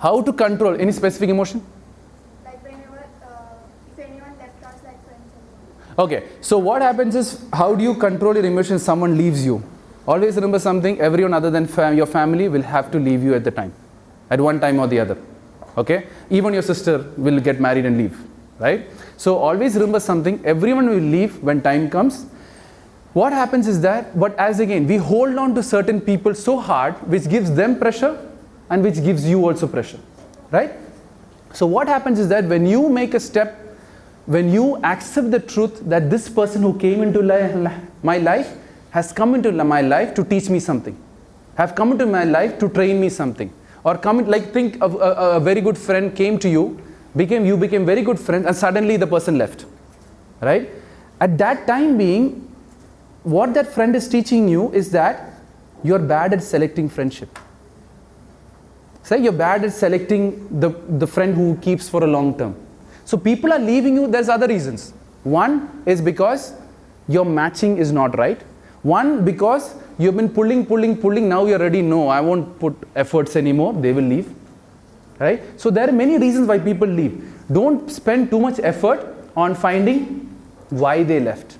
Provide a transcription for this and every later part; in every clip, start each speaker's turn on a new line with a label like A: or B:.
A: How to control any specific emotion?
B: Like whenever, uh, if anyone left us, like friends
A: Okay, so what happens is how do you control your emotions? Someone leaves you. Always remember something everyone other than fam- your family will have to leave you at the time, at one time or the other. Okay, even your sister will get married and leave, right? So always remember something everyone will leave when time comes. What happens is that, but as again, we hold on to certain people so hard, which gives them pressure and which gives you also pressure, right? So what happens is that when you make a step when you accept the truth that this person who came into my life has come into my life to teach me something have come into my life to train me something or come in, like think of a, a- a very good friend came to you became you became very good friends and suddenly the person left right at that time being what that friend is teaching you is that you're bad at selecting friendship say you're bad at selecting the, the friend who keeps for a long term. So people are leaving you there's other reasons. One is because your matching is not right. One because you've been pulling pulling pulling now you're ready no i won't put efforts anymore they will leave. Right? So there are many reasons why people leave. Don't spend too much effort on finding why they left.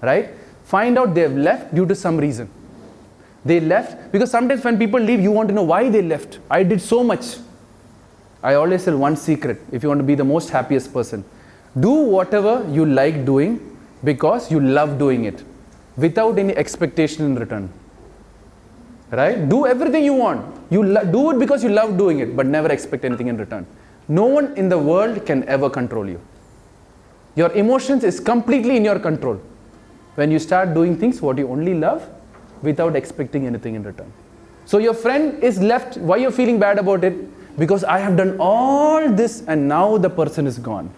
A: Right? Find out they've left due to some reason they left. Because sometimes when people leave you want to know why they left. I did so much. I always tell one secret. If you want to be the most happiest person do whatever you like doing because you love doing it without any expectation in return. Right? Do everything you want. You lo- do it because you love doing it but never expect anything in return. No one in the world can ever control you. Your emotions is completely in your control. When you start doing things what you only love without expecting anything in return. So your friend is left. Why you're feeling bad about it? Because i have done all this and now the person is gone.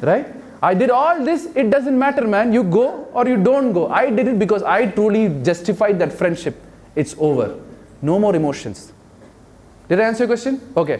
A: Right? I did all this. It doesn't matter man. You go or you don't go. I did it because i truly justified that friendship. It's over. No more emotions. Did i answer your question? Okay